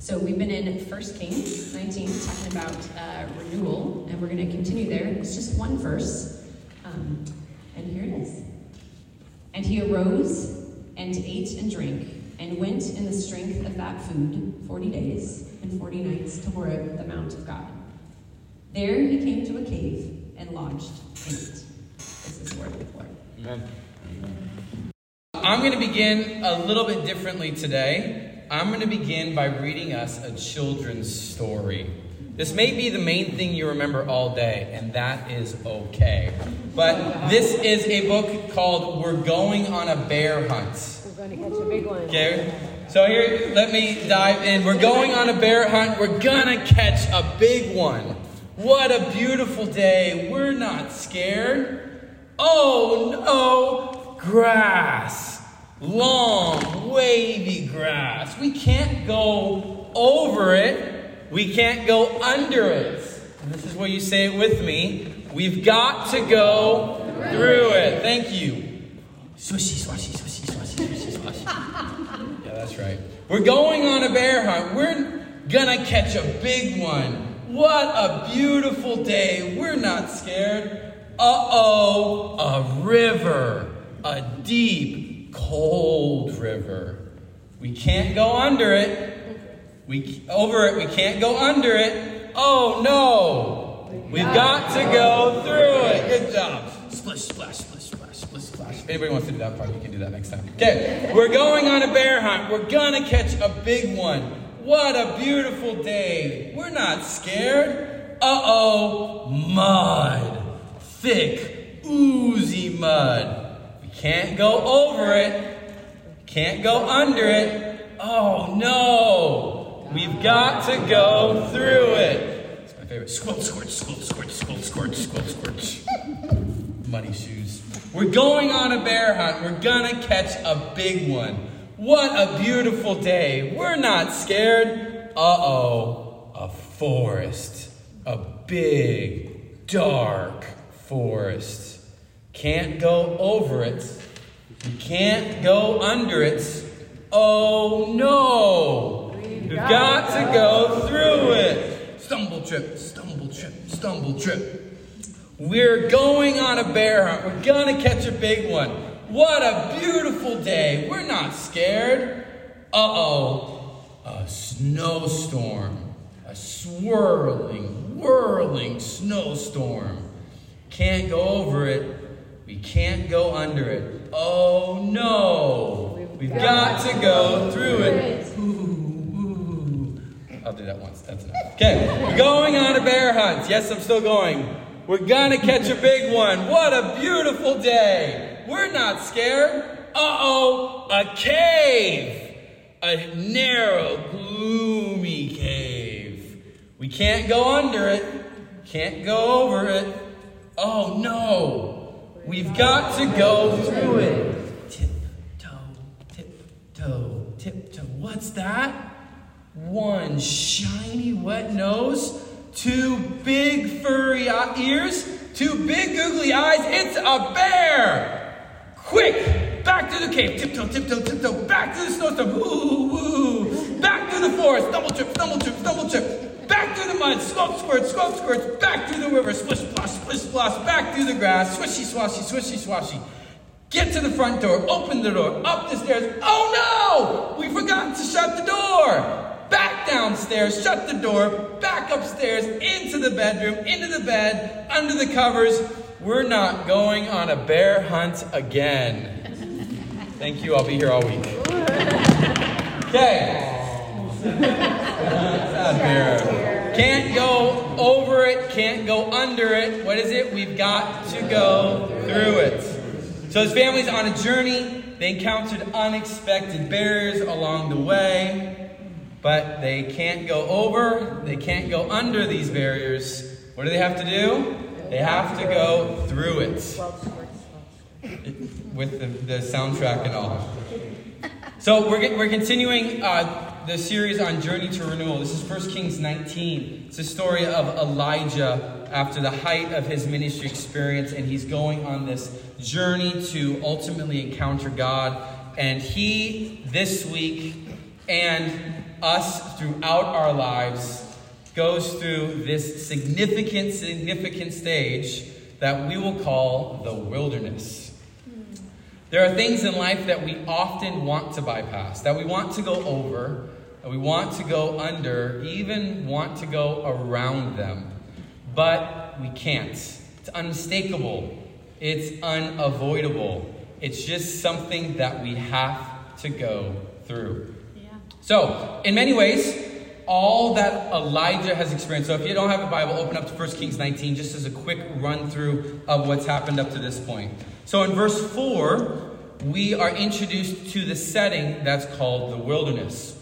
So we've been in 1 Kings 19, talking about uh, renewal, and we're going to continue there. It's just one verse, um, and here it is. And he arose and ate and drank, and went in the strength of that food 40 days and 40 nights to Horeb, the mount of God. There he came to a cave and lodged in it. This is the word of the Lord. Amen. I'm going to begin a little bit differently today. I'm going to begin by reading us a children's story. This may be the main thing you remember all day, and that is okay. But this is a book called We're Going on a Bear Hunt. We're going to catch a big one. Okay, so here, let me dive in. We're going on a bear hunt. We're gonna catch a big one. What a beautiful day. We're not scared. Oh no, grass. Long, wavy grass. We can't go over it, we can't go under it. And this is where you say it with me. We've got to go through it. Thank you. Swishy, swashy, swishy, swashy, swishy, swashy. Yeah, that's right. We're going on a bear hunt. We're gonna catch a big one. What a beautiful day. We're not scared. Uh oh, a river. A deep, cold river. We can't go under it. We over it. We can't go under it. Oh no. We've got to go through it. Good job. Splish, splash, splash, splish, splash. If anybody wants to do that part, you can do that next time. Okay, we're going on a bear hunt. We're gonna catch a big one. What a beautiful day. We're not scared. Uh oh, mud. Thick, oozy mud. Can't go over it. Can't go under it. Oh no! We've got to go through it. It's my favorite. Squirt, squirt, squirt, squirt, squirt, squirt, squirt, squirt. Muddy shoes. We're going on a bear hunt. We're gonna catch a big one. What a beautiful day. We're not scared. Uh oh. A forest. A big, dark forest. Can't go over it. You can't go under it. Oh no! We've got to go through it. Stumble trip, stumble trip, stumble trip. We're going on a bear hunt. We're gonna catch a big one. What a beautiful day. We're not scared. Uh oh. A snowstorm. A swirling, whirling snowstorm. Can't go over it. We can't go under it. Oh no! We've got to go through it. Ooh, ooh. I'll do that once. That's enough. Okay, we're going on a bear hunt. Yes, I'm still going. We're gonna catch a big one. What a beautiful day. We're not scared. Uh oh, a cave. A narrow, gloomy cave. We can't go under it, can't go over it. Oh no. We've got to go through it. Tiptoe, tiptoe, tiptoe. What's that? One shiny wet nose, two big furry ears, two big googly eyes. It's a bear! Quick! Back to the cave. Tiptoe, tiptoe, tiptoe. Back to the snowstorm. Woo, woo. Back to the forest. Double trip, double trip, double trip. Back through the mud. Squelch, squirt, squelch, squirt. Back through the river. Splish, splash, splish, splash. Back through the grass. Swishy, swashy, swishy, swashy. Get to the front door. Open the door. Up the stairs. Oh no! We forgot to shut the door. Back downstairs. Shut the door. Back upstairs. Into the bedroom. Into the bed. Under the covers. We're not going on a bear hunt again. Thank you. I'll be here all week. Okay. Can't go over it, can't go under it. What is it? We've got to go through it. So his family's on a journey. They encountered unexpected barriers along the way, but they can't go over, they can't go under these barriers. What do they have to do? They have to go through it with the, the soundtrack and all. So we're, we're continuing uh, the series on Journey to Renewal. This is 1 Kings 19. It's a story of Elijah after the height of his ministry experience, and he's going on this journey to ultimately encounter God. And he, this week, and us throughout our lives goes through this significant, significant stage that we will call the wilderness. There are things in life that we often want to bypass, that we want to go over, that we want to go under, even want to go around them. But we can't. It's unmistakable, it's unavoidable. It's just something that we have to go through. Yeah. So, in many ways, all that Elijah has experienced. So, if you don't have a Bible, open up to 1 Kings 19, just as a quick run through of what's happened up to this point. So, in verse 4, we are introduced to the setting that's called the wilderness.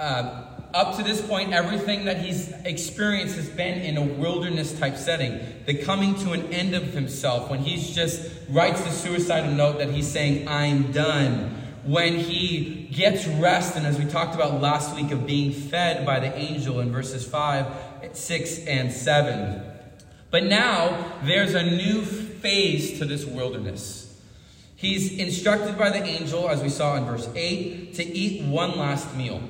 Uh, up to this point, everything that he's experienced has been in a wilderness type setting. The coming to an end of himself, when he's just writes the suicidal note that he's saying, I'm done. When he gets rest, and as we talked about last week, of being fed by the angel in verses 5, 6, and 7. But now there's a new phase to this wilderness. He's instructed by the angel, as we saw in verse 8, to eat one last meal.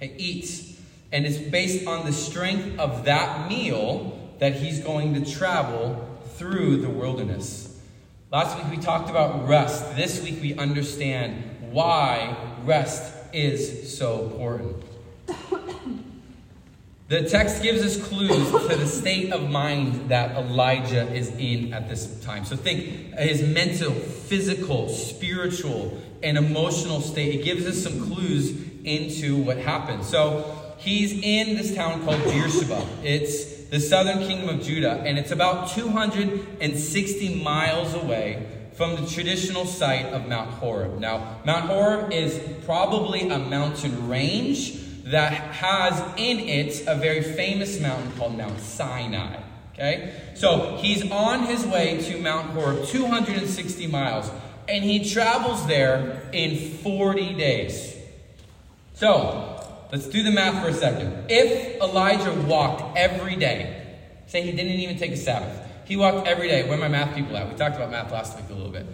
He eats. And it's based on the strength of that meal that he's going to travel through the wilderness. Last week we talked about rest. This week we understand why rest is so important. The text gives us clues to the state of mind that Elijah is in at this time. So think his mental, physical, spiritual, and emotional state. It gives us some clues into what happened. So he's in this town called Beersheba. It's the southern kingdom of Judah, and it's about 260 miles away from the traditional site of Mount Horeb. Now, Mount Horeb is probably a mountain range that has in it a very famous mountain called Mount Sinai. Okay? So he's on his way to Mount Horeb, 260 miles, and he travels there in 40 days. So let's do the math for a second. If Elijah walked every day, say he didn't even take a Sabbath, he walked every day. Where my math people at? We talked about math last week a little bit.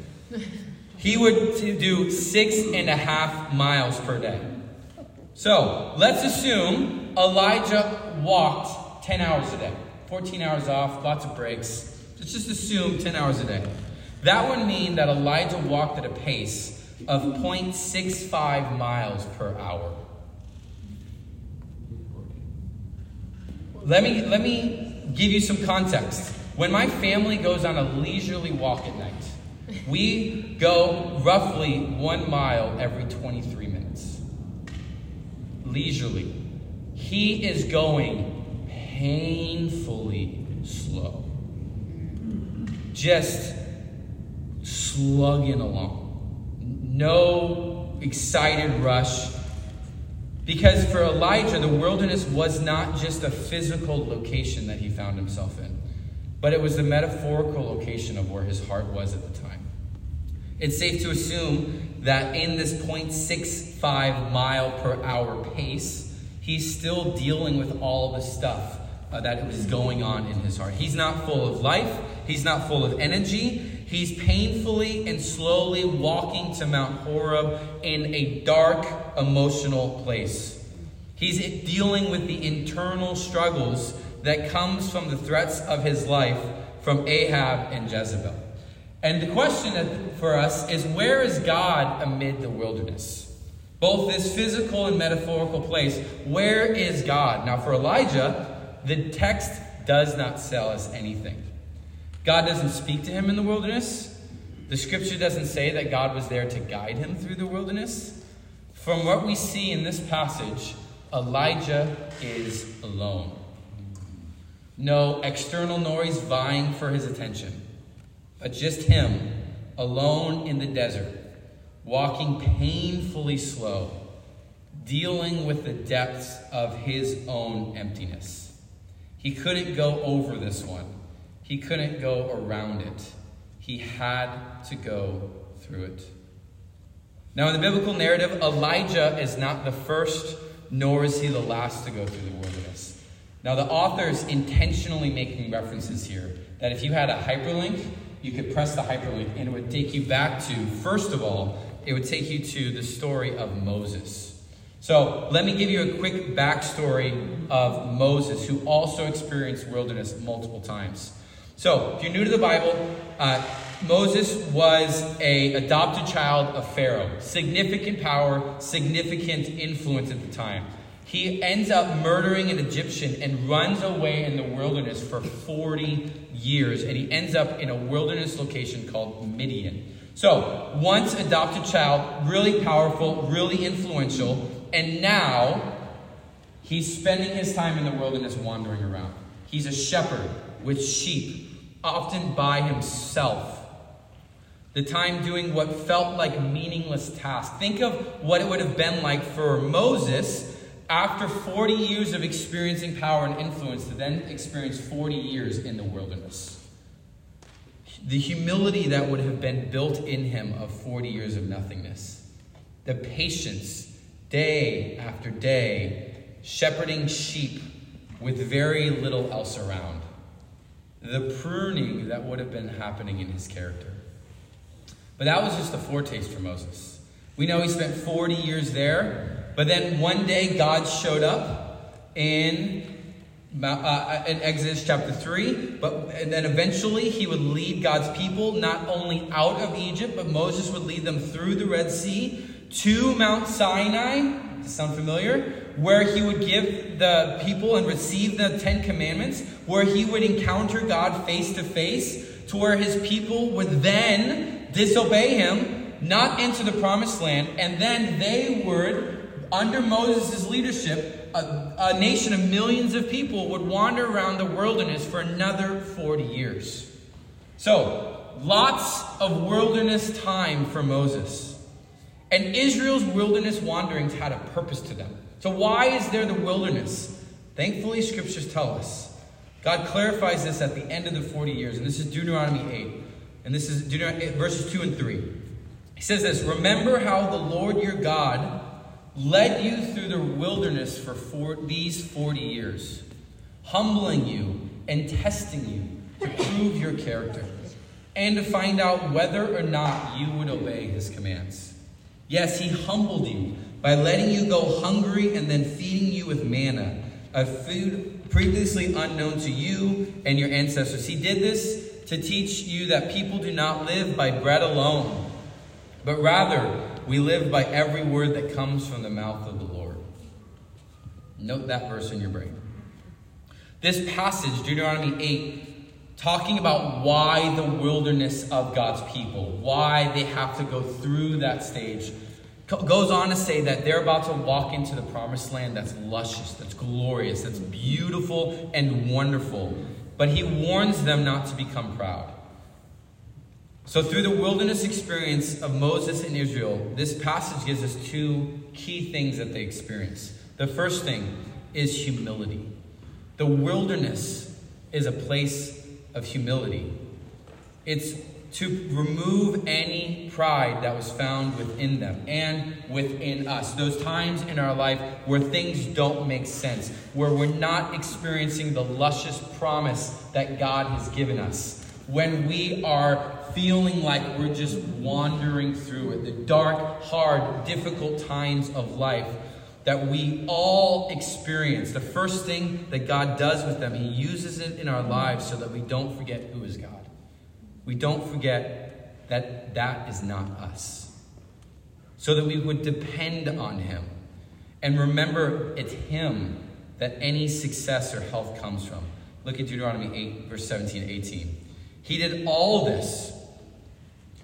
He would do six and a half miles per day. So let's assume Elijah walked 10 hours a day, 14 hours off, lots of breaks. Let's just assume 10 hours a day. That would mean that Elijah walked at a pace of 0.65 miles per hour. Let me, let me give you some context. When my family goes on a leisurely walk at night, we go roughly one mile every 23 minutes leisurely. He is going painfully slow. Just slugging along. No excited rush. Because for Elijah, the wilderness was not just a physical location that he found himself in, but it was the metaphorical location of where his heart was at the time. It's safe to assume that in this 0.65 mile per hour pace, he's still dealing with all the stuff uh, that was going on in his heart. He's not full of life, he's not full of energy. He's painfully and slowly walking to Mount Horeb in a dark, emotional place. He's dealing with the internal struggles that comes from the threats of his life from Ahab and Jezebel. And the question for us is where is God amid the wilderness? Both this physical and metaphorical place, where is God? Now, for Elijah, the text does not sell us anything. God doesn't speak to him in the wilderness. The scripture doesn't say that God was there to guide him through the wilderness. From what we see in this passage, Elijah is alone. No external noise vying for his attention but just him, alone in the desert, walking painfully slow, dealing with the depths of his own emptiness. He couldn't go over this one, he couldn't go around it. He had to go through it. Now, in the biblical narrative, Elijah is not the first, nor is he the last to go through the wilderness. Now, the author is intentionally making references here that if you had a hyperlink, you could press the hyperlink and it would take you back to, first of all, it would take you to the story of Moses. So let me give you a quick backstory of Moses, who also experienced wilderness multiple times. So, if you're new to the Bible, uh, Moses was a adopted child of Pharaoh. Significant power, significant influence at the time. He ends up murdering an Egyptian and runs away in the wilderness for 40 years. And he ends up in a wilderness location called Midian. So, once adopted child, really powerful, really influential, and now he's spending his time in the wilderness wandering around. He's a shepherd with sheep, often by himself. The time doing what felt like meaningless tasks. Think of what it would have been like for Moses after 40 years of experiencing power and influence to then experience 40 years in the wilderness. The humility that would have been built in him of 40 years of nothingness. The patience day after day, shepherding sheep with very little else around. The pruning that would have been happening in his character. But that was just a foretaste for Moses. We know he spent 40 years there, but then one day God showed up in, uh, in Exodus chapter 3, but, and then eventually he would lead God's people not only out of Egypt, but Moses would lead them through the Red Sea to Mount Sinai. Sound familiar? Where he would give the people and receive the Ten Commandments, where he would encounter God face to face, to where his people would then disobey him, not enter the promised land, and then they would, under Moses' leadership, a, a nation of millions of people would wander around the wilderness for another 40 years. So, lots of wilderness time for Moses. And Israel's wilderness wanderings had a purpose to them. So, why is there the wilderness? Thankfully, scriptures tell us. God clarifies this at the end of the 40 years, and this is Deuteronomy 8. And this is Deuteronomy 8, verses 2 and 3. He says this Remember how the Lord your God led you through the wilderness for four, these 40 years, humbling you and testing you to prove your character, and to find out whether or not you would obey his commands. Yes, he humbled you by letting you go hungry and then feeding you with manna, a food previously unknown to you and your ancestors. He did this to teach you that people do not live by bread alone, but rather we live by every word that comes from the mouth of the Lord. Note that verse in your brain. This passage, Deuteronomy 8, talking about why the wilderness of God's people, why they have to go through that stage goes on to say that they're about to walk into the promised land that's luscious, that's glorious, that's beautiful and wonderful. But he warns them not to become proud. So, through the wilderness experience of Moses and Israel, this passage gives us two key things that they experience. The first thing is humility. The wilderness is a place of humility. It's to remove any pride that was found within them and within us. Those times in our life where things don't make sense, where we're not experiencing the luscious promise that God has given us, when we are feeling like we're just wandering through it, the dark, hard, difficult times of life that we all experience. The first thing that God does with them, He uses it in our lives so that we don't forget who is God we don't forget that that is not us. So that we would depend on Him. And remember, it's Him that any success or health comes from. Look at Deuteronomy 8, verse 17 and 18. He did all this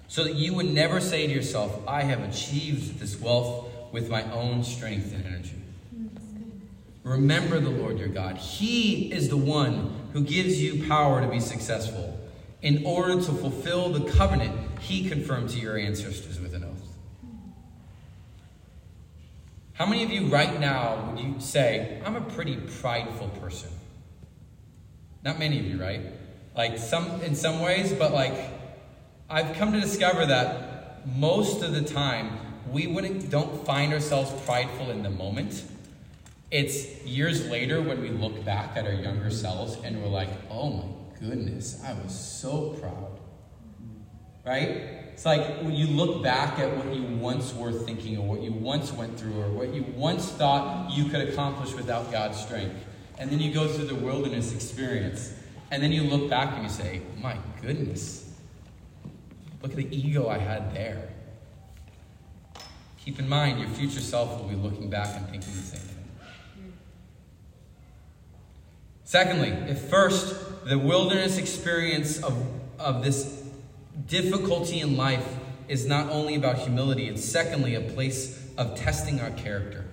so that you would never say to yourself, I have achieved this wealth with my own strength and energy. Remember the Lord your God. He is the one who gives you power to be successful in order to fulfill the covenant he confirmed to your ancestors with an oath. How many of you right now would you say, I'm a pretty prideful person? Not many of you, right? Like some in some ways, but like I've come to discover that most of the time we wouldn't don't find ourselves prideful in the moment. It's years later when we look back at our younger selves and we're like, oh my goodness, I was so proud. Right? It's like when you look back at what you once were thinking, or what you once went through, or what you once thought you could accomplish without God's strength. And then you go through the wilderness experience. And then you look back and you say, My goodness, look at the ego I had there. Keep in mind, your future self will be looking back and thinking the same thing. Secondly, if first, the wilderness experience of, of this difficulty in life is not only about humility, it's secondly a place of testing our character.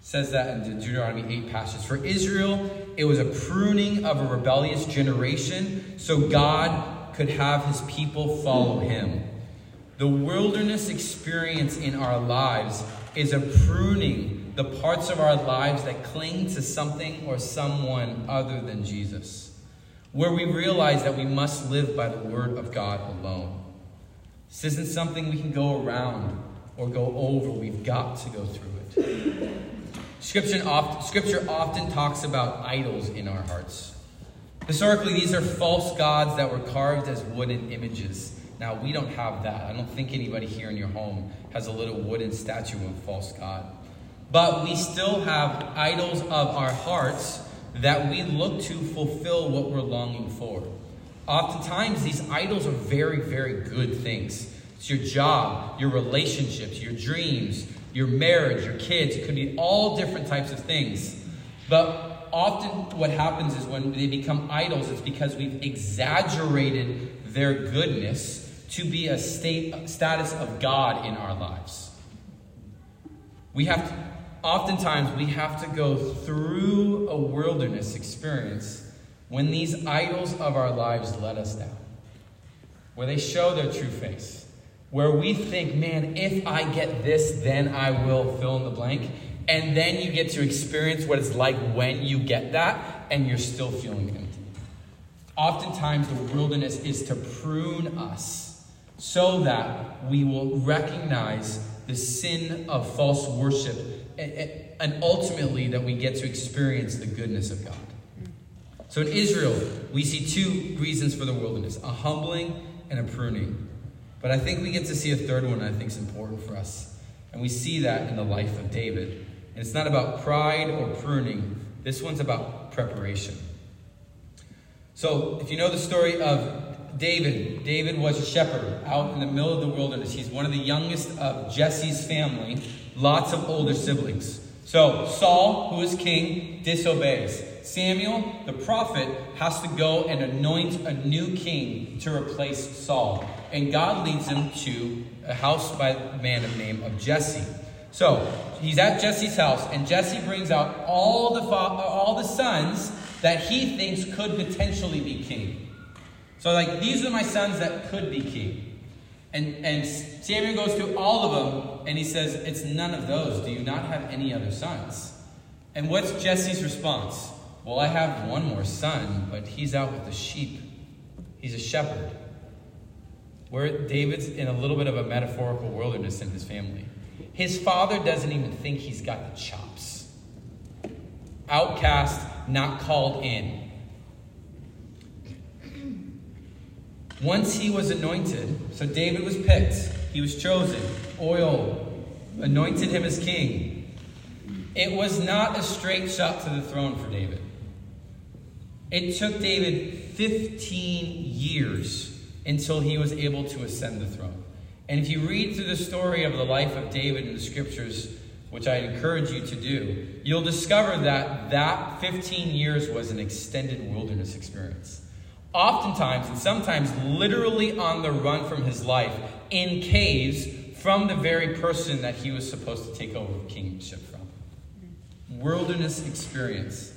It says that in Deuteronomy 8 passage. For Israel, it was a pruning of a rebellious generation so God could have his people follow him. The wilderness experience in our lives is a pruning the parts of our lives that cling to something or someone other than Jesus, where we realize that we must live by the Word of God alone. This isn't something we can go around or go over, we've got to go through it. Scripture often, scripture often talks about idols in our hearts. Historically, these are false gods that were carved as wooden images. Now, we don't have that. I don't think anybody here in your home has a little wooden statue of a false god. But we still have idols of our hearts that we look to fulfill what we're longing for. Oftentimes, these idols are very, very good things. It's your job, your relationships, your dreams, your marriage, your kids. It could be all different types of things. But often, what happens is when they become idols, it's because we've exaggerated their goodness to be a state status of God in our lives. We have to oftentimes we have to go through a wilderness experience when these idols of our lives let us down, where they show their true face, where we think, man, if I get this, then I will fill in the blank. And then you get to experience what it's like when you get that and you're still feeling empty. Oftentimes, the wilderness is to prune us so that we will recognize the sin of false worship and ultimately that we get to experience the goodness of God. So in Israel, we see two reasons for the wilderness a humbling and a pruning. But I think we get to see a third one I think is important for us. And we see that in the life of David. And it's not about pride or pruning, this one's about preparation. So if you know the story of David, David was a shepherd out in the middle of the wilderness. He's one of the youngest of Jesse's family lots of older siblings. So Saul, who is king, disobeys. Samuel, the prophet, has to go and anoint a new king to replace Saul. And God leads him to a house by a man of name of Jesse. So he's at Jesse's house, and Jesse brings out all the all the sons that he thinks could potentially be king. So like these are my sons that could be king. And, and Samuel goes through all of them and he says, It's none of those. Do you not have any other sons? And what's Jesse's response? Well, I have one more son, but he's out with the sheep. He's a shepherd. Where David's in a little bit of a metaphorical wilderness in his family. His father doesn't even think he's got the chops. Outcast, not called in. Once he was anointed, so David was picked, he was chosen, oil, anointed him as king. It was not a straight shot to the throne for David. It took David 15 years until he was able to ascend the throne. And if you read through the story of the life of David in the scriptures, which I encourage you to do, you'll discover that that 15 years was an extended wilderness experience oftentimes and sometimes literally on the run from his life in caves from the very person that he was supposed to take over kingship from. Wilderness experience.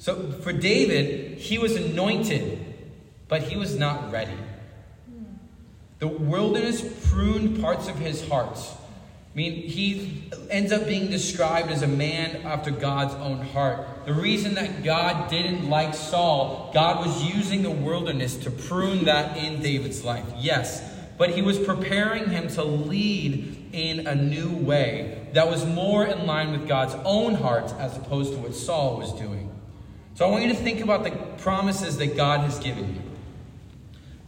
So for David, he was anointed, but he was not ready. The wilderness pruned parts of his heart I mean, he ends up being described as a man after God's own heart. The reason that God didn't like Saul, God was using the wilderness to prune that in David's life. Yes, but he was preparing him to lead in a new way that was more in line with God's own heart as opposed to what Saul was doing. So I want you to think about the promises that God has given you.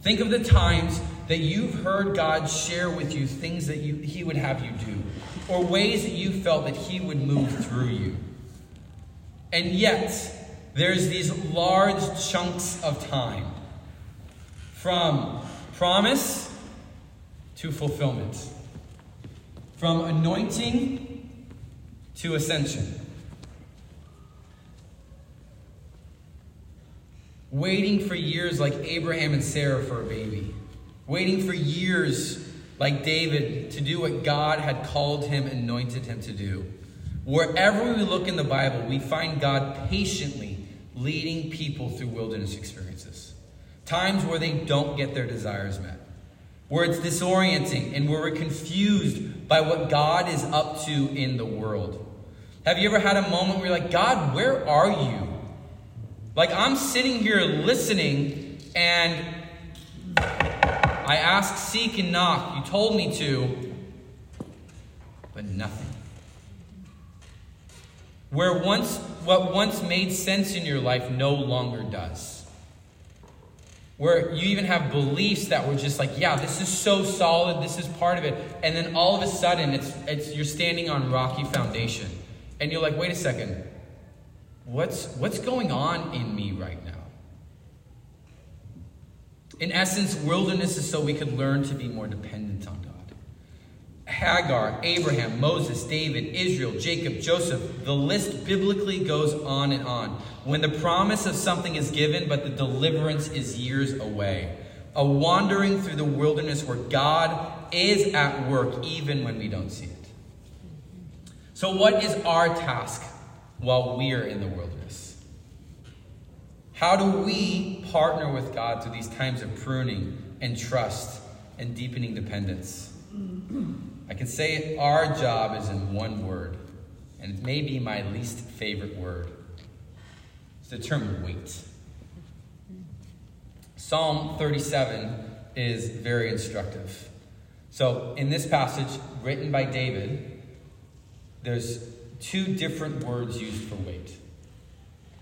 Think of the times that you've heard God share with you things that you, He would have you do, or ways that you felt that He would move through you. And yet, there's these large chunks of time from promise to fulfillment, from anointing to ascension. Waiting for years like Abraham and Sarah for a baby. Waiting for years like David to do what God had called him, anointed him to do. Wherever we look in the Bible, we find God patiently leading people through wilderness experiences. Times where they don't get their desires met, where it's disorienting and where we're confused by what God is up to in the world. Have you ever had a moment where you're like, God, where are you? Like, I'm sitting here listening and I ask, seek, and knock. You told me to, but nothing. Where once what once made sense in your life no longer does. Where you even have beliefs that were just like, yeah, this is so solid, this is part of it, and then all of a sudden it's it's you're standing on rocky foundation. And you're like, wait a second, what's what's going on in me right now? In essence, wilderness is so we could learn to be more dependent on God. Hagar, Abraham, Moses, David, Israel, Jacob, Joseph, the list biblically goes on and on. When the promise of something is given, but the deliverance is years away. A wandering through the wilderness where God is at work even when we don't see it. So, what is our task while we are in the wilderness? How do we partner with God through these times of pruning and trust and deepening dependence? I can say our job is in one word, and it may be my least favorite word. It's the term wait. Psalm 37 is very instructive. So, in this passage written by David, there's two different words used for wait.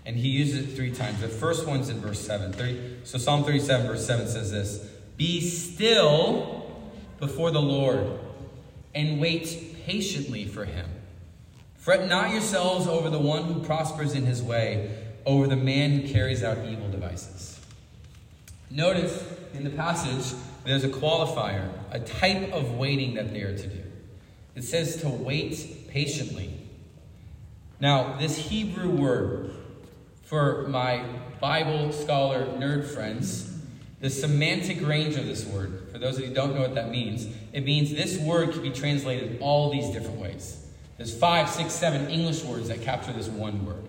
And he uses it three times. The first one's in verse 7. 30, so Psalm 37, verse 7 says this Be still before the Lord and wait patiently for him. Fret not yourselves over the one who prospers in his way, over the man who carries out evil devices. Notice in the passage, there's a qualifier, a type of waiting that they are to do. It says to wait patiently. Now, this Hebrew word, for my Bible scholar nerd friends, the semantic range of this word, for those of you who don't know what that means, it means this word can be translated all these different ways. There's five, six, seven English words that capture this one word.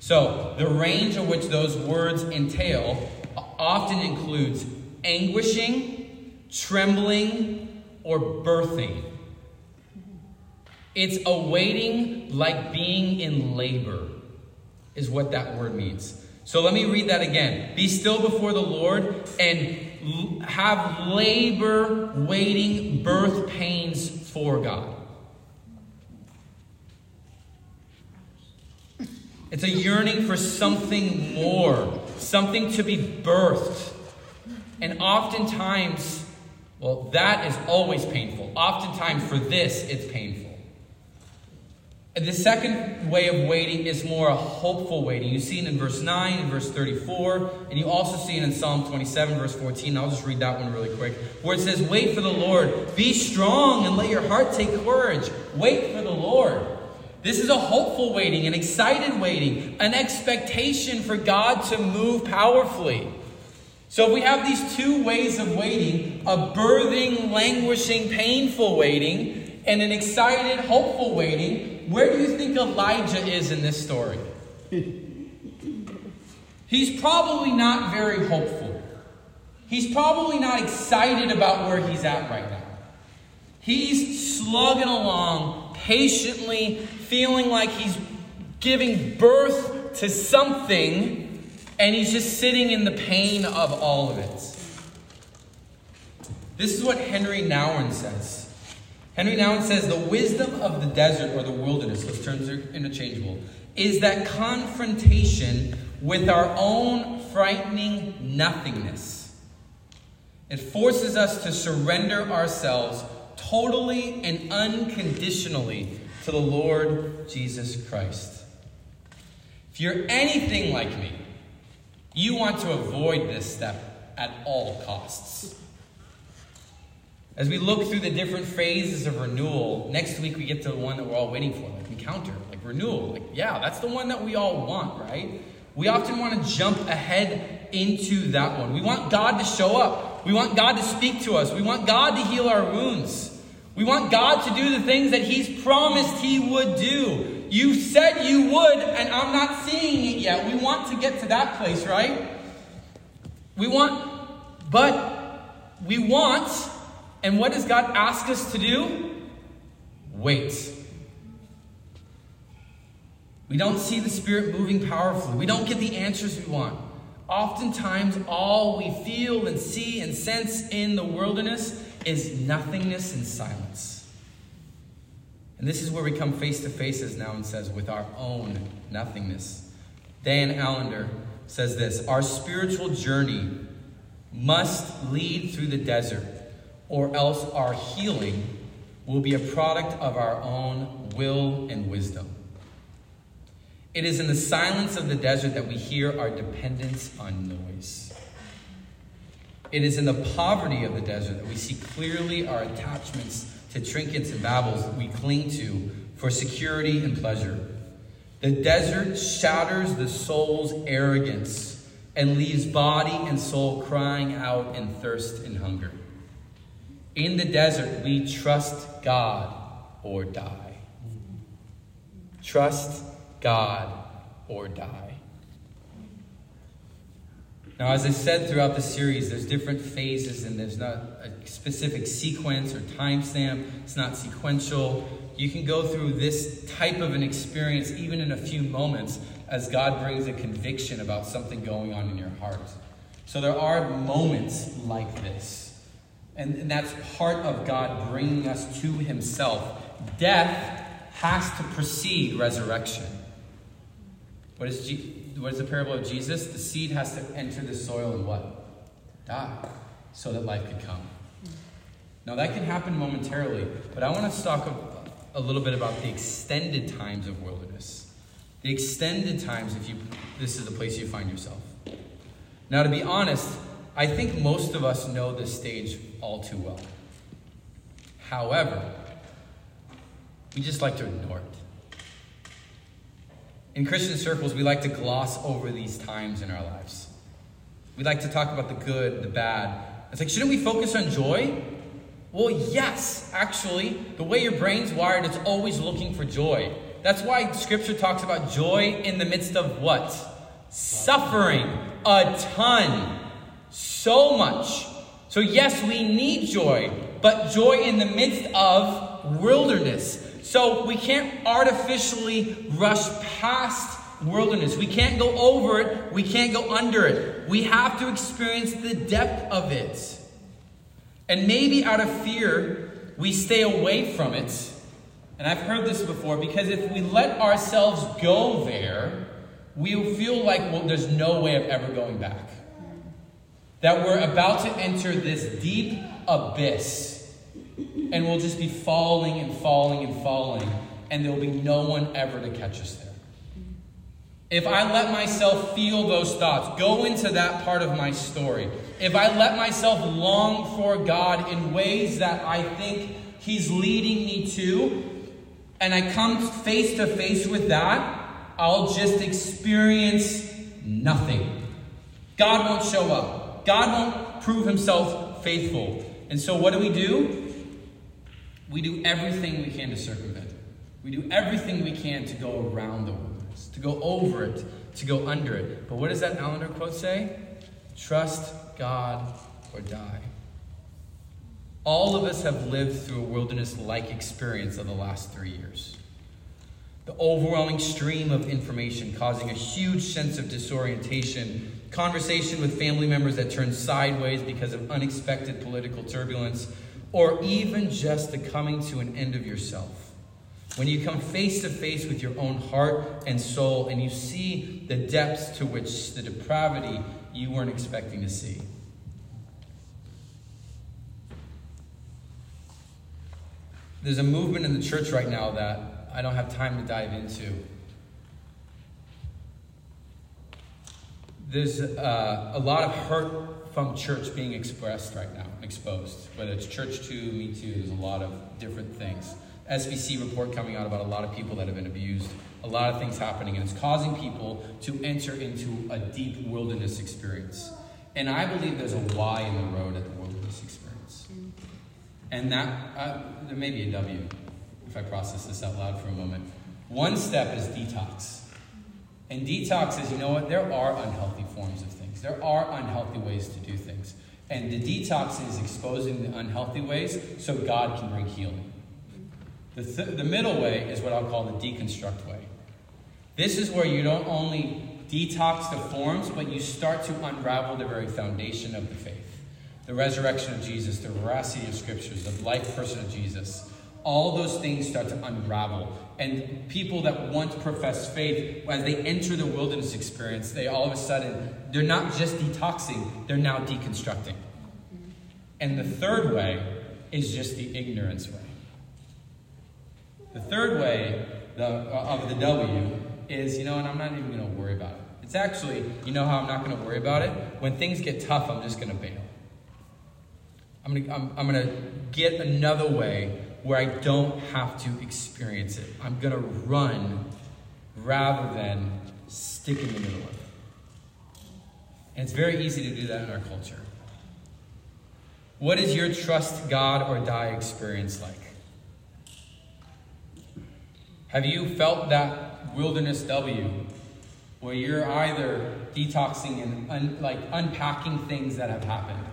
So, the range of which those words entail often includes anguishing, trembling, or birthing. It's awaiting like being in labor is what that word means. So let me read that again. Be still before the Lord and have labor, waiting, birth pains for God. It's a yearning for something more, something to be birthed. And oftentimes, well, that is always painful. Oftentimes, for this, it's painful. The second way of waiting is more a hopeful waiting. You see it in verse 9 and verse 34, and you also see it in Psalm 27, verse 14. I'll just read that one really quick, where it says, Wait for the Lord, be strong, and let your heart take courage. Wait for the Lord. This is a hopeful waiting, an excited waiting, an expectation for God to move powerfully. So we have these two ways of waiting a birthing, languishing, painful waiting, and an excited, hopeful waiting where do you think Elijah is in this story? He's probably not very hopeful. He's probably not excited about where he's at right now. He's slugging along patiently, feeling like he's giving birth to something, and he's just sitting in the pain of all of it. This is what Henry Nouwen says. Henry Nouwen says the wisdom of the desert or the wilderness, those terms are interchangeable, is that confrontation with our own frightening nothingness. It forces us to surrender ourselves totally and unconditionally to the Lord Jesus Christ. If you're anything like me, you want to avoid this step at all costs. As we look through the different phases of renewal, next week we get to the one that we're all waiting for, like encounter, like renewal. Like, yeah, that's the one that we all want, right? We often want to jump ahead into that one. We want God to show up. We want God to speak to us. We want God to heal our wounds. We want God to do the things that He's promised He would do. You said you would, and I'm not seeing it yet. We want to get to that place, right? We want, but we want, and what does God ask us to do? Wait. We don't see the Spirit moving powerfully. We don't get the answers we want. Oftentimes, all we feel and see and sense in the wilderness is nothingness and silence. And this is where we come face to face, as Nouwen says, with our own nothingness. Dan Allender says this Our spiritual journey must lead through the desert, or else our healing will be a product of our own will and wisdom. It is in the silence of the desert that we hear our dependence on noise. It is in the poverty of the desert that we see clearly our attachments to trinkets and babbles that we cling to for security and pleasure. The desert shatters the soul's arrogance and leaves body and soul crying out in thirst and hunger. In the desert, we trust God or die. Trust God or die. Now, as I said throughout the series, there's different phases and there's not a specific sequence or timestamp. It's not sequential. You can go through this type of an experience even in a few moments as God brings a conviction about something going on in your heart. So there are moments like this. And, and that's part of God bringing us to Himself. Death has to precede resurrection. What is, what is the parable of Jesus? The seed has to enter the soil and what? Die, so that life could come. Now, that can happen momentarily, but I want to talk a, a little bit about the extended times of wilderness. The extended times, if you this is the place you find yourself. Now, to be honest, I think most of us know this stage all too well. However, we just like to ignore it. In Christian circles, we like to gloss over these times in our lives. We like to talk about the good, the bad. It's like, shouldn't we focus on joy? Well, yes, actually. The way your brain's wired, it's always looking for joy. That's why scripture talks about joy in the midst of what? Suffering. A ton. So much. So, yes, we need joy, but joy in the midst of wilderness. So we can't artificially rush past wilderness. We can't go over it. We can't go under it. We have to experience the depth of it. And maybe out of fear, we stay away from it. And I've heard this before because if we let ourselves go there, we'll feel like well, there's no way of ever going back. That we're about to enter this deep abyss and we'll just be falling and falling and falling, and there will be no one ever to catch us there. If I let myself feel those thoughts, go into that part of my story, if I let myself long for God in ways that I think He's leading me to, and I come face to face with that, I'll just experience nothing. God won't show up. God won't prove Himself faithful. And so, what do we do? We do everything we can to circumvent. We do everything we can to go around the wilderness, to go over it, to go under it. But what does that Allender quote say? Trust God or die. All of us have lived through a wilderness like experience of the last three years. The overwhelming stream of information causing a huge sense of disorientation, conversation with family members that turn sideways because of unexpected political turbulence, or even just the coming to an end of yourself. When you come face to face with your own heart and soul and you see the depths to which the depravity you weren't expecting to see. There's a movement in the church right now that I don't have time to dive into There's uh, a lot of hurt from church being expressed right now, exposed. Whether it's Church Too, Me Too, there's a lot of different things. SBC report coming out about a lot of people that have been abused, a lot of things happening, and it's causing people to enter into a deep wilderness experience. And I believe there's a Y in the road at the wilderness experience. And that, uh, there may be a W if I process this out loud for a moment. One step is detox. And detox you know what, there are unhealthy forms of things. There are unhealthy ways to do things. And the detox is exposing the unhealthy ways so God can bring healing. The, th- the middle way is what I'll call the deconstruct way. This is where you don't only detox the forms, but you start to unravel the very foundation of the faith. The resurrection of Jesus, the veracity of scriptures, the life person of Jesus. All those things start to unravel. And people that once profess faith, as they enter the wilderness experience, they all of a sudden, they're not just detoxing, they're now deconstructing. And the third way is just the ignorance way. The third way the, uh, of the W is, you know, and I'm not even going to worry about it. It's actually, you know how I'm not going to worry about it? When things get tough, I'm just going to bail. I'm going I'm, I'm going to get another way where I don't have to experience it. I'm going to run rather than stick in the middle of it. And it's very easy to do that in our culture. What is your trust God or die experience like? Have you felt that wilderness W where you're either detoxing and un, like unpacking things that have happened?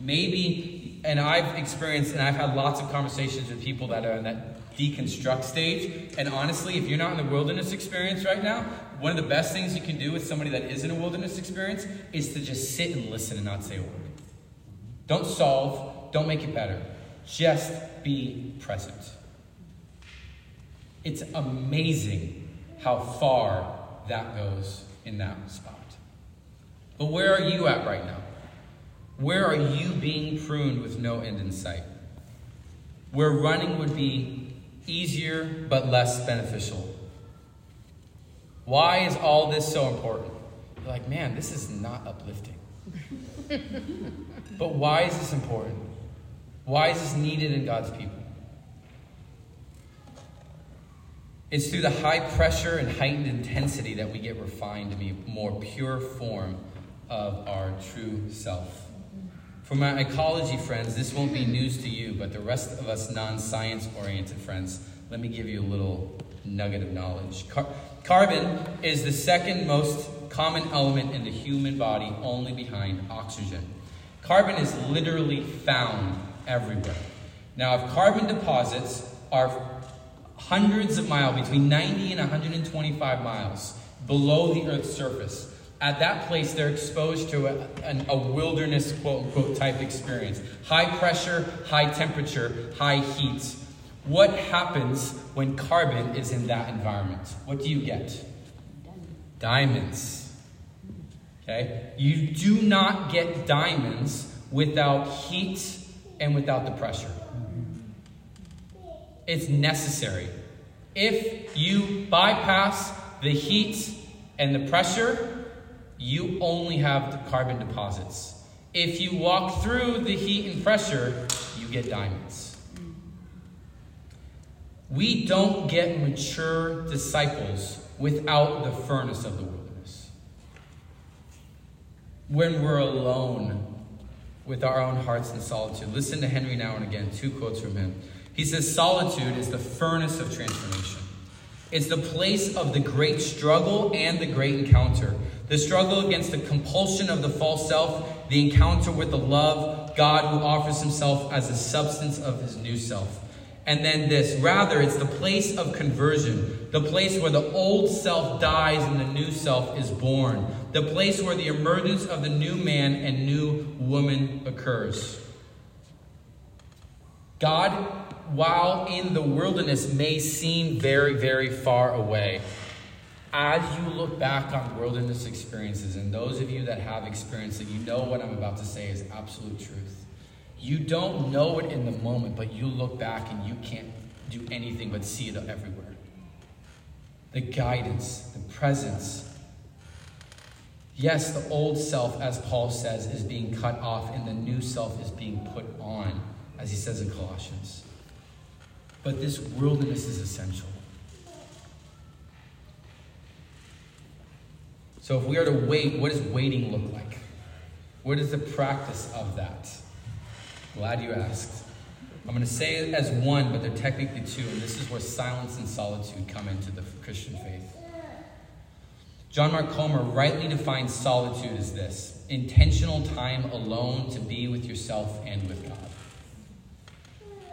Maybe, and I've experienced and I've had lots of conversations with people that are in that deconstruct stage. And honestly, if you're not in the wilderness experience right now, one of the best things you can do with somebody that is in a wilderness experience is to just sit and listen and not say a word. Don't solve, don't make it better. Just be present. It's amazing how far that goes in that spot. But where are you at right now? Where are you being pruned with no end in sight? Where running would be easier but less beneficial. Why is all this so important? You're like, man, this is not uplifting. but why is this important? Why is this needed in God's people? It's through the high pressure and heightened intensity that we get refined to be more pure form of our true self. For my ecology friends, this won't be news to you, but the rest of us non science oriented friends, let me give you a little nugget of knowledge. Car- carbon is the second most common element in the human body, only behind oxygen. Carbon is literally found everywhere. Now, if carbon deposits are hundreds of miles, between 90 and 125 miles below the Earth's surface. At that place, they're exposed to a, a, wilderness, quote unquote, type experience. High pressure, high temperature, high heat. What happens when carbon is in that environment? What do you get? Diamonds. Okay? You do not get diamonds without heat and without the pressure. It's necessary. If you bypass the heat and the pressure, you only have the carbon deposits. If you walk through the heat and pressure, you get diamonds. We don't get mature disciples without the furnace of the wilderness. When we're alone with our own hearts in solitude. Listen to Henri Nouwen and again, two quotes from him. He says, Solitude is the furnace of transformation. It's the place of the great struggle and the great encounter. The struggle against the compulsion of the false self, the encounter with the love God who offers himself as the substance of his new self. And then this, rather, it's the place of conversion, the place where the old self dies and the new self is born, the place where the emergence of the new man and new woman occurs. God while in the wilderness may seem very, very far away, as you look back on wilderness experiences, and those of you that have experienced it, you know what I'm about to say is absolute truth. You don't know it in the moment, but you look back and you can't do anything but see it everywhere. The guidance, the presence. Yes, the old self, as Paul says, is being cut off, and the new self is being put on, as he says in Colossians. But this wilderness is essential. So, if we are to wait, what does waiting look like? What is the practice of that? Glad you asked. I'm going to say it as one, but they're technically two, and this is where silence and solitude come into the Christian faith. John Mark Comer rightly defines solitude as this intentional time alone to be with yourself and with God.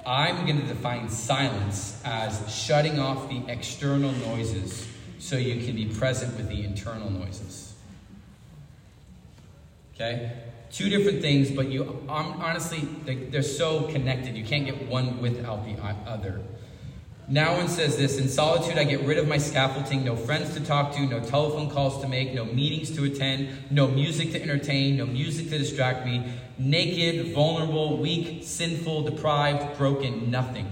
I'm going to define silence as shutting off the external noises so you can be present with the internal noises. Okay? Two different things, but you um, honestly, they're so connected. You can't get one without the other. Nouwen says this In solitude, I get rid of my scaffolding, no friends to talk to, no telephone calls to make, no meetings to attend, no music to entertain, no music to distract me. Naked, vulnerable, weak, sinful, deprived, broken, nothing.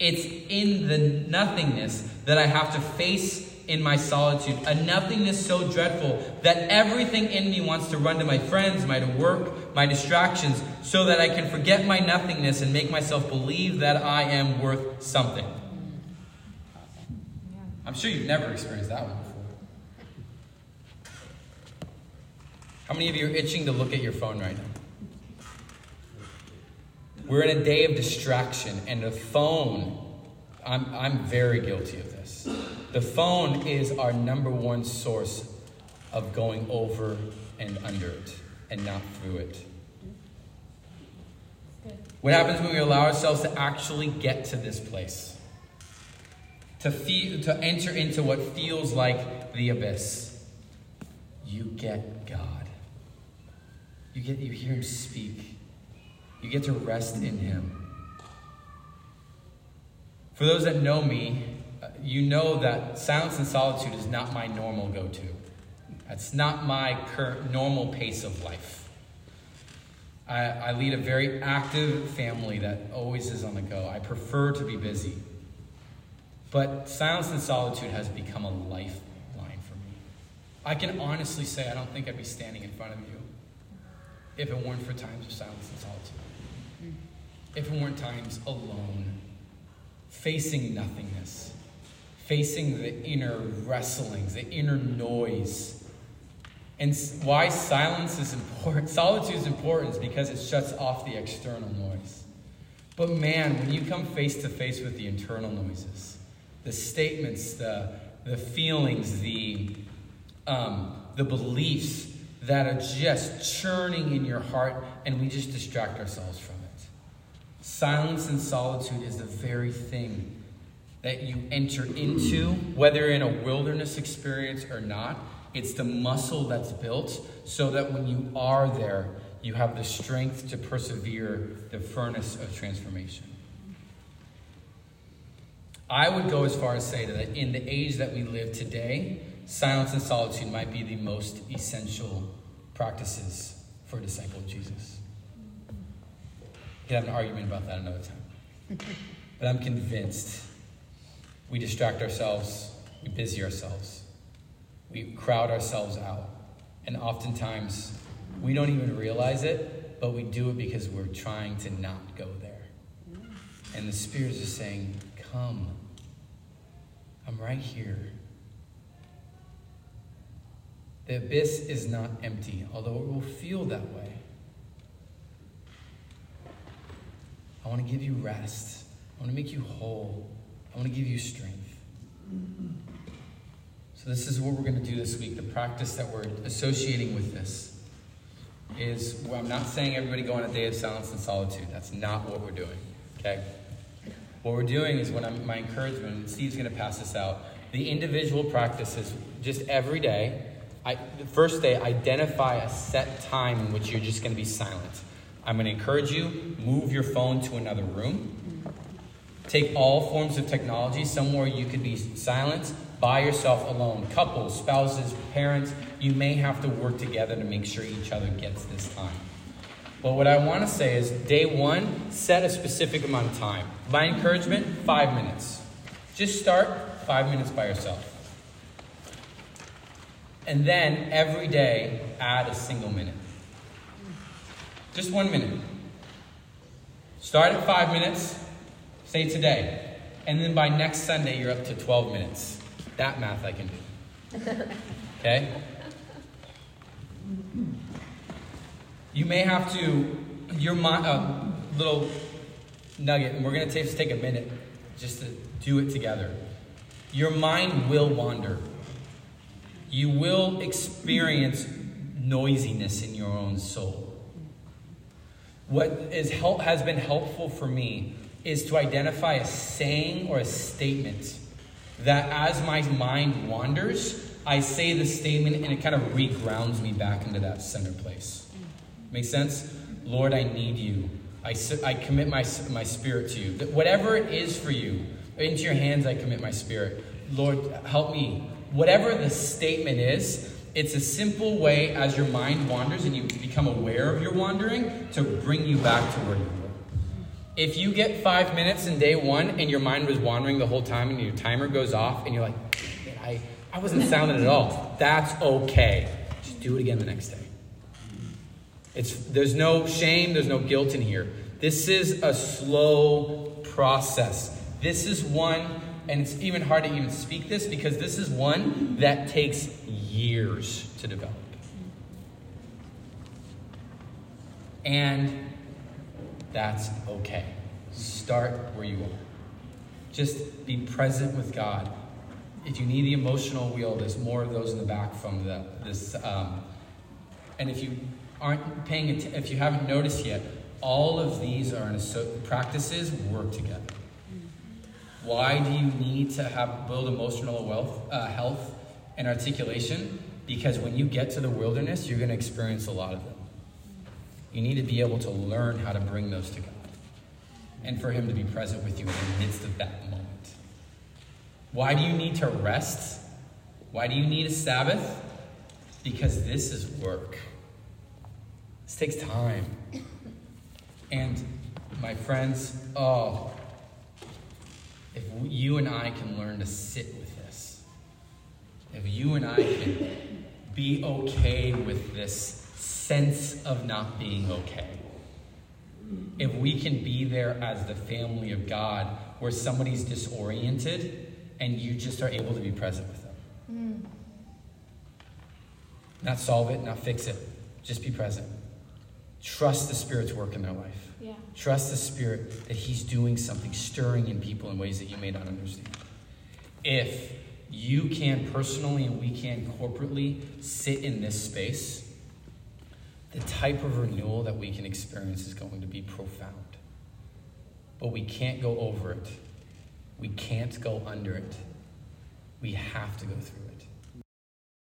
It's in the nothingness that I have to face in my solitude, a nothingness so dreadful that everything in me wants to run to my friends, my work, my distractions, so that I can forget my nothingness and make myself believe that I am worth something. I'm sure you've never experienced that one before. How many of you are itching to look at your phone right now? We're in a day of distraction, and the phone, I'm, I'm very guilty of this. The phone is our number one source of going over and under it and not through it. What happens when we allow ourselves to actually get to this place? To, feel, to enter into what feels like the abyss. You get God. You get you hear him speak. You get to rest in him. For those that know me, you know that silence and solitude is not my normal go to. That's not my current normal pace of life. I, I lead a very active family that always is on the go. I prefer to be busy. But silence and solitude has become a lifeline for me. I can honestly say I don't think I'd be standing in front of you if it weren't for times of silence and solitude. Mm. If it weren't times alone, facing nothingness facing the inner wrestlings, the inner noise. And why silence is important, solitude is important, is because it shuts off the external noise. But man, when you come face to face with the internal noises, the statements, the, the feelings, the, um, the beliefs that are just churning in your heart, and we just distract ourselves from it. Silence and solitude is the very thing that you enter into, whether in a wilderness experience or not. It's the muscle that's built so that when you are there, you have the strength to persevere the furnace of transformation. I would go as far as say that in the age that we live today, silence and solitude might be the most essential practices for a disciple of Jesus. We could have an argument about that another time. But I'm convinced we distract ourselves, we busy ourselves, we crowd ourselves out. And oftentimes, we don't even realize it, but we do it because we're trying to not go there. And the Spirit is just saying, Come. I'm right here. The abyss is not empty, although it will feel that way. I want to give you rest. I want to make you whole. I want to give you strength. So, this is what we're going to do this week. The practice that we're associating with this is well, I'm not saying everybody go on a day of silence and solitude. That's not what we're doing. Okay? What we're doing is when I'm, my encouragement, and Steve's going to pass this out, the individual practices just every day. I, the first day, identify a set time in which you're just going to be silent. I'm going to encourage you, move your phone to another room. Take all forms of technology, somewhere you could be silent, by yourself alone. Couples, spouses, parents, you may have to work together to make sure each other gets this time. But what I want to say is day one, set a specific amount of time. My encouragement, five minutes. Just start five minutes by yourself. And then every day, add a single minute. Just one minute. Start at five minutes, say today. And then by next Sunday, you're up to 12 minutes. That math I can do. Okay? You may have to, your mind, a uh, little nugget, and we're going to take, take a minute just to do it together. Your mind will wander. You will experience noisiness in your own soul. What is help, has been helpful for me is to identify a saying or a statement that as my mind wanders, I say the statement and it kind of regrounds me back into that center place. Make sense? Lord, I need you. I, I commit my, my spirit to you. That Whatever it is for you, into your hands I commit my spirit. Lord, help me. Whatever the statement is, it's a simple way as your mind wanders and you become aware of your wandering to bring you back to where you. If you get five minutes in day one and your mind was wandering the whole time and your timer goes off and you're like, I, I wasn't sounding at all, that's okay. Just do it again the next day. It's, there's no shame, there's no guilt in here. This is a slow process. This is one, and it's even hard to even speak this because this is one that takes years to develop. And that's okay. Start where you are. Just be present with God. If you need the emotional wheel, there's more of those in the back from the, this. Um, and if you aren't paying attention, if you haven't noticed yet, all of these are in practices work together. Why do you need to have build emotional wealth, uh, health and articulation? Because when you get to the wilderness, you're going to experience a lot of them. You need to be able to learn how to bring those to God and for Him to be present with you in the midst of that moment. Why do you need to rest? Why do you need a Sabbath? Because this is work. This takes time. And my friends, oh, if you and I can learn to sit with this, if you and I can be okay with this sense of not being okay. If we can be there as the family of God where somebody's disoriented and you just are able to be present with them. Mm. Not solve it, not fix it, just be present. Trust the Spirit's work in their life. Yeah. Trust the Spirit that He's doing something, stirring in people in ways that you may not understand. If you can personally and we can corporately sit in this space, the type of renewal that we can experience is going to be profound. But we can't go over it. We can't go under it. We have to go through it.